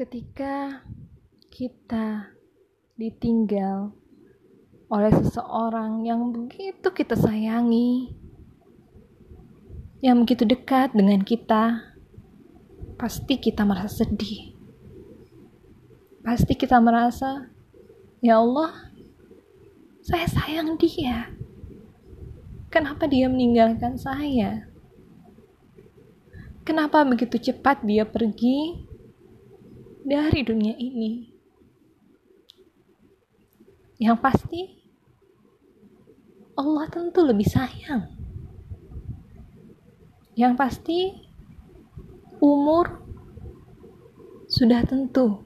Ketika kita ditinggal oleh seseorang yang begitu kita sayangi, yang begitu dekat dengan kita, pasti kita merasa sedih. Pasti kita merasa, ya Allah, saya sayang dia. Kenapa dia meninggalkan saya? Kenapa begitu cepat dia pergi dari dunia ini? Yang pasti, Allah tentu lebih sayang. Yang pasti, umur sudah tentu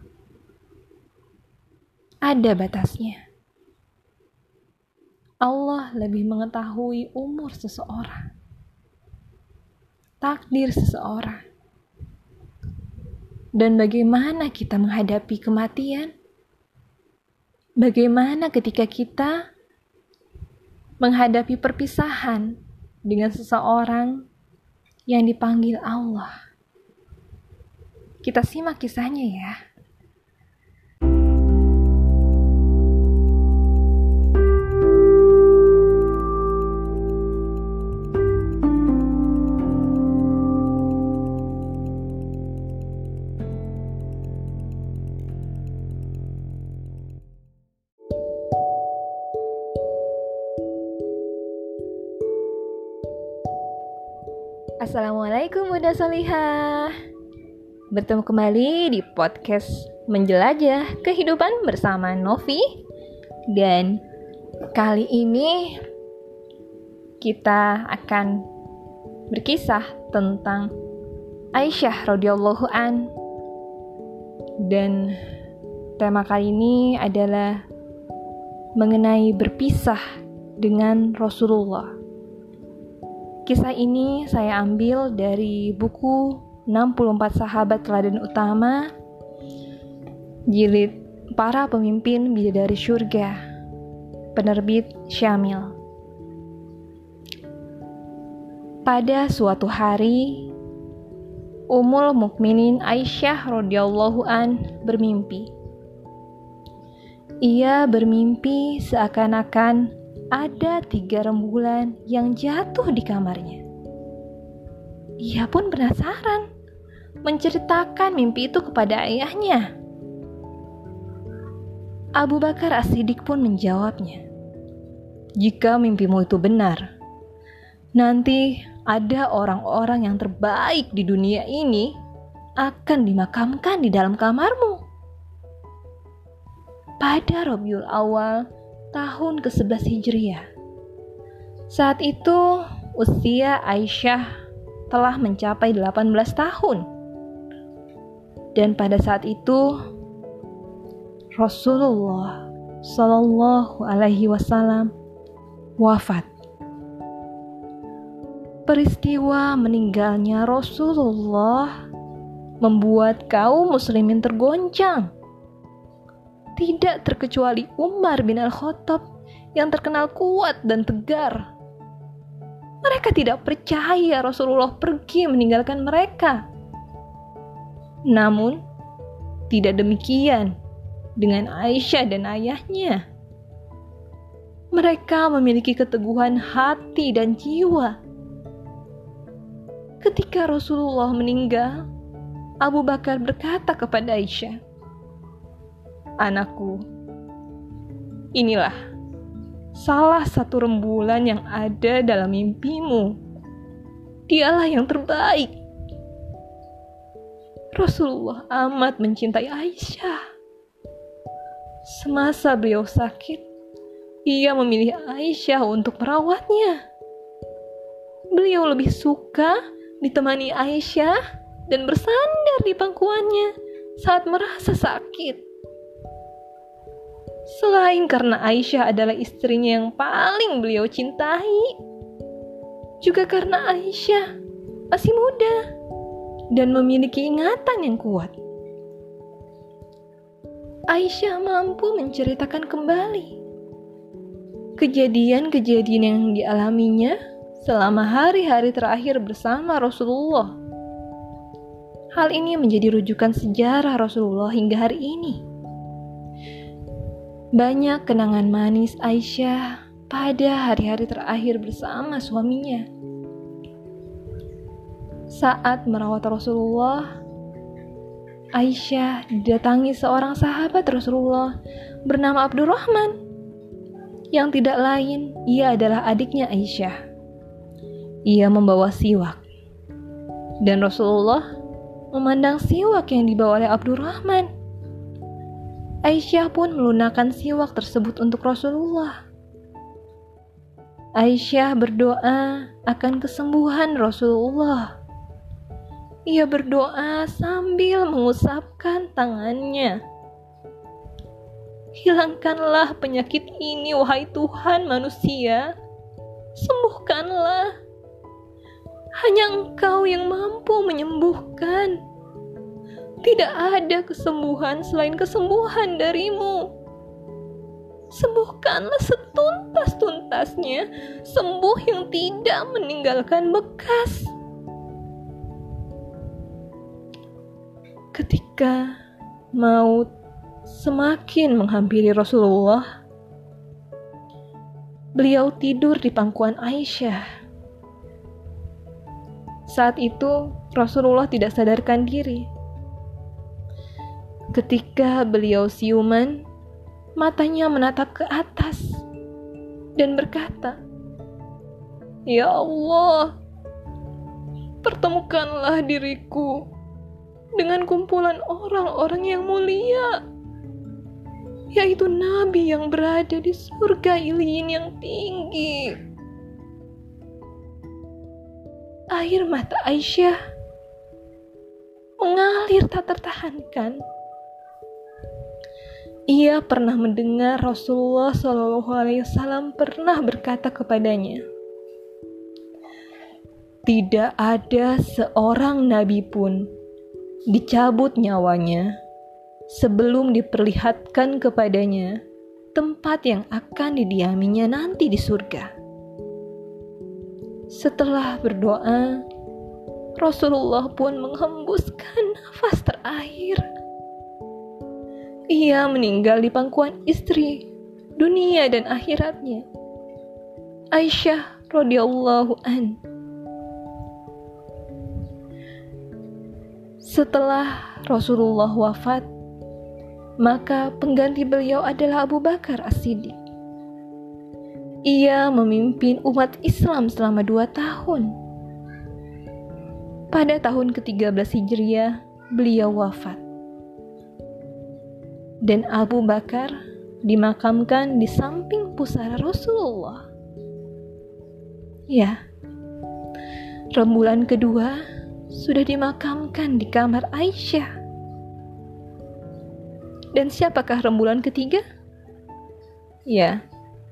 ada batasnya. Allah lebih mengetahui umur seseorang, takdir seseorang, dan bagaimana kita menghadapi kematian. Bagaimana ketika kita menghadapi perpisahan dengan seseorang yang dipanggil Allah. Kita simak kisahnya ya. Assalamualaikum Bunda Solihah. Bertemu kembali di podcast Menjelajah Kehidupan bersama Novi. Dan kali ini kita akan berkisah tentang Aisyah radhiyallahu an. Dan tema kali ini adalah mengenai berpisah dengan Rasulullah Kisah ini saya ambil dari buku 64 Sahabat Teladan Utama Jilid Para Pemimpin Bidadari Surga Penerbit Syamil Pada suatu hari Umul Mukminin Aisyah radhiyallahu an bermimpi. Ia bermimpi seakan-akan ada tiga rembulan yang jatuh di kamarnya. Ia pun penasaran, menceritakan mimpi itu kepada ayahnya. Abu Bakar As-Siddiq pun menjawabnya, "Jika mimpimu itu benar, nanti ada orang-orang yang terbaik di dunia ini akan dimakamkan di dalam kamarmu." Pada Rabiul Awal tahun ke-11 Hijriah. Saat itu usia Aisyah telah mencapai 18 tahun. Dan pada saat itu Rasulullah Shallallahu alaihi wasallam wafat. Peristiwa meninggalnya Rasulullah membuat kaum muslimin tergoncang tidak terkecuali Umar bin Al-Khattab yang terkenal kuat dan tegar. Mereka tidak percaya Rasulullah pergi meninggalkan mereka. Namun, tidak demikian dengan Aisyah dan ayahnya. Mereka memiliki keteguhan hati dan jiwa. Ketika Rasulullah meninggal, Abu Bakar berkata kepada Aisyah, anakku. Inilah salah satu rembulan yang ada dalam mimpimu. Dialah yang terbaik. Rasulullah amat mencintai Aisyah. Semasa beliau sakit, ia memilih Aisyah untuk merawatnya. Beliau lebih suka ditemani Aisyah dan bersandar di pangkuannya saat merasa sakit. Selain karena Aisyah adalah istrinya yang paling beliau cintai, juga karena Aisyah masih muda dan memiliki ingatan yang kuat. Aisyah mampu menceritakan kembali kejadian-kejadian yang dialaminya selama hari-hari terakhir bersama Rasulullah. Hal ini menjadi rujukan sejarah Rasulullah hingga hari ini. Banyak kenangan manis Aisyah pada hari-hari terakhir bersama suaminya. Saat merawat Rasulullah, Aisyah didatangi seorang sahabat Rasulullah bernama Abdurrahman. Yang tidak lain, ia adalah adiknya Aisyah. Ia membawa siwak. Dan Rasulullah memandang siwak yang dibawa oleh Abdurrahman. Aisyah pun melunakkan siwak tersebut untuk Rasulullah. Aisyah berdoa akan kesembuhan Rasulullah. Ia berdoa sambil mengusapkan tangannya. Hilangkanlah penyakit ini, wahai Tuhan manusia. Sembuhkanlah. Hanya Engkau yang mampu menyembuhkan. Tidak ada kesembuhan selain kesembuhan darimu. Sembuhkanlah setuntas-tuntasnya, sembuh yang tidak meninggalkan bekas. Ketika maut semakin menghampiri Rasulullah, beliau tidur di pangkuan Aisyah saat itu Rasulullah tidak sadarkan diri. Ketika beliau siuman, matanya menatap ke atas dan berkata, "Ya Allah, pertemukanlah diriku dengan kumpulan orang-orang yang mulia, yaitu nabi yang berada di surga iliin yang tinggi." air mata Aisyah mengalir tak tertahankan. Ia pernah mendengar Rasulullah Shallallahu Alaihi Wasallam pernah berkata kepadanya, "Tidak ada seorang nabi pun dicabut nyawanya sebelum diperlihatkan kepadanya tempat yang akan didiaminya nanti di surga." Setelah berdoa, Rasulullah pun menghembuskan nafas terakhir. Ia meninggal di pangkuan istri, dunia dan akhiratnya. Aisyah radhiyallahu an. Setelah Rasulullah wafat, maka pengganti beliau adalah Abu Bakar As-Siddiq. Ia memimpin umat Islam selama dua tahun. Pada tahun ke-13 Hijriah, beliau wafat. Dan Abu Bakar dimakamkan di samping pusara Rasulullah. Ya, rembulan kedua sudah dimakamkan di kamar Aisyah. Dan siapakah rembulan ketiga? Ya,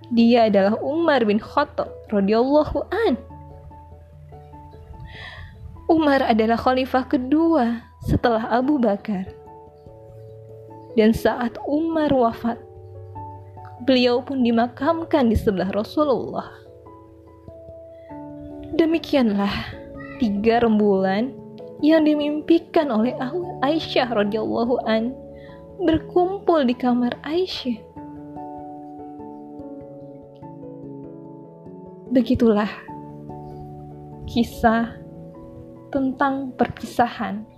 dia adalah Umar bin Khattab radhiyallahu an. Umar adalah khalifah kedua setelah Abu Bakar. Dan saat Umar wafat, beliau pun dimakamkan di sebelah Rasulullah. Demikianlah tiga rembulan yang dimimpikan oleh Aisyah radhiyallahu an berkumpul di kamar Aisyah Begitulah kisah tentang perpisahan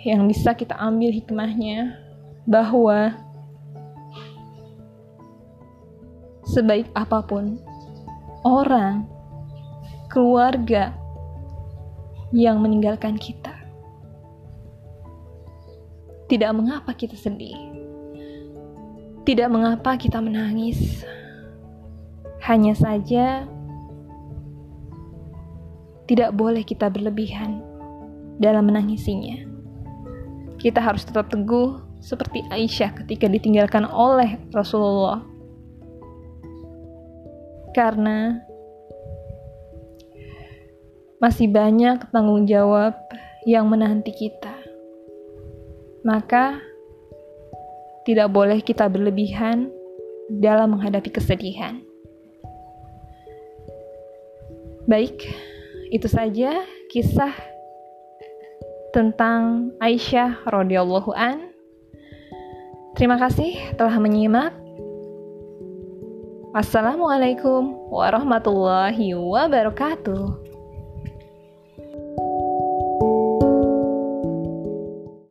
yang bisa kita ambil hikmahnya bahwa sebaik apa pun orang, keluarga yang meninggalkan kita, tidak mengapa kita sedih, tidak mengapa kita menangis hanya saja, tidak boleh kita berlebihan dalam menangisinya. Kita harus tetap teguh seperti Aisyah ketika ditinggalkan oleh Rasulullah. Karena masih banyak tanggung jawab yang menanti kita. Maka tidak boleh kita berlebihan dalam menghadapi kesedihan. Baik, itu saja kisah tentang Aisyah radhiyallahu an. Terima kasih telah menyimak. Wassalamualaikum warahmatullahi wabarakatuh.